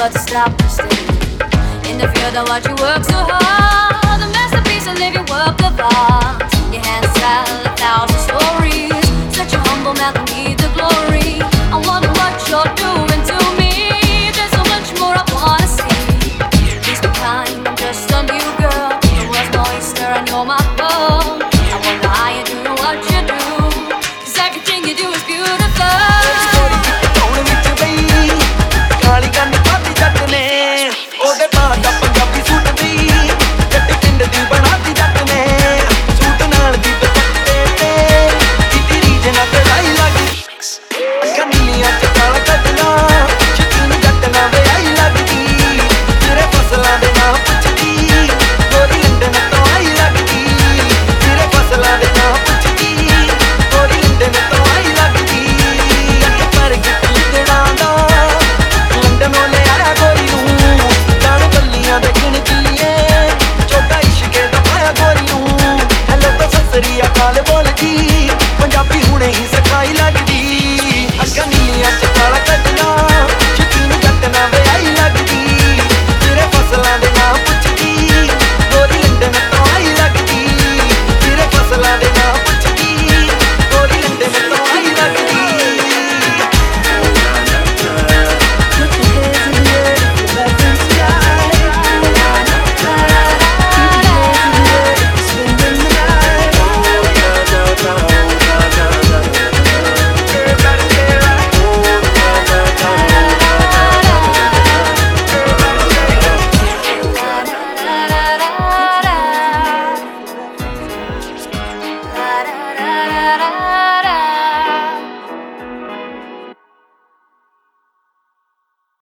blood to stop staying in the field I watch you work so hard. The masterpiece of living work of art. Your hands tell a thousand. stories.